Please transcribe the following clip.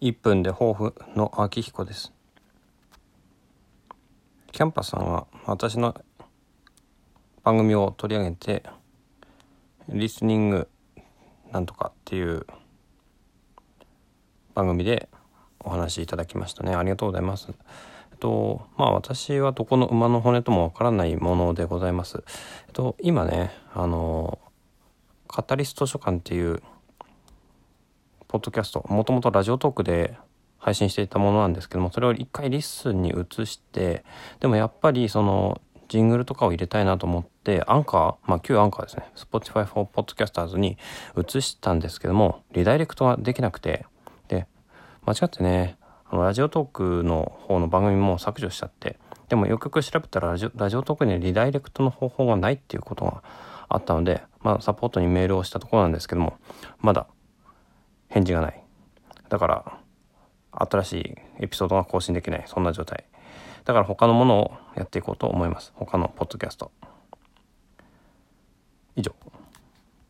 1分で抱負の秋彦です。キャンパスさんは私の番組を取り上げてリスニングなんとかっていう番組でお話しいただきましたね。ありがとうございます。えっとまあ私はどこの馬の骨ともわからないものでございます。えっと今ねあのカタリスト書館っていうポッドキャストもともとラジオトークで配信していたものなんですけどもそれを一回 LISTEN に移してでもやっぱりそのジングルとかを入れたいなと思ってアンカーまあ旧アンカーですね。Spotify for Podcasters に移したんですけどもリダイレクトができなくてで間違ってねあのラジオトークの方の番組も削除しちゃってでもよくよく調べたらラジオラジオトークにリダイレクトの方法がないっていうことがあったので、まあ、サポートにメールをしたところなんですけどもまだ返事がない。だから新しいエピソードが更新できない。そんな状態。だから他のものをやっていこうと思います。他のポッドキャスト。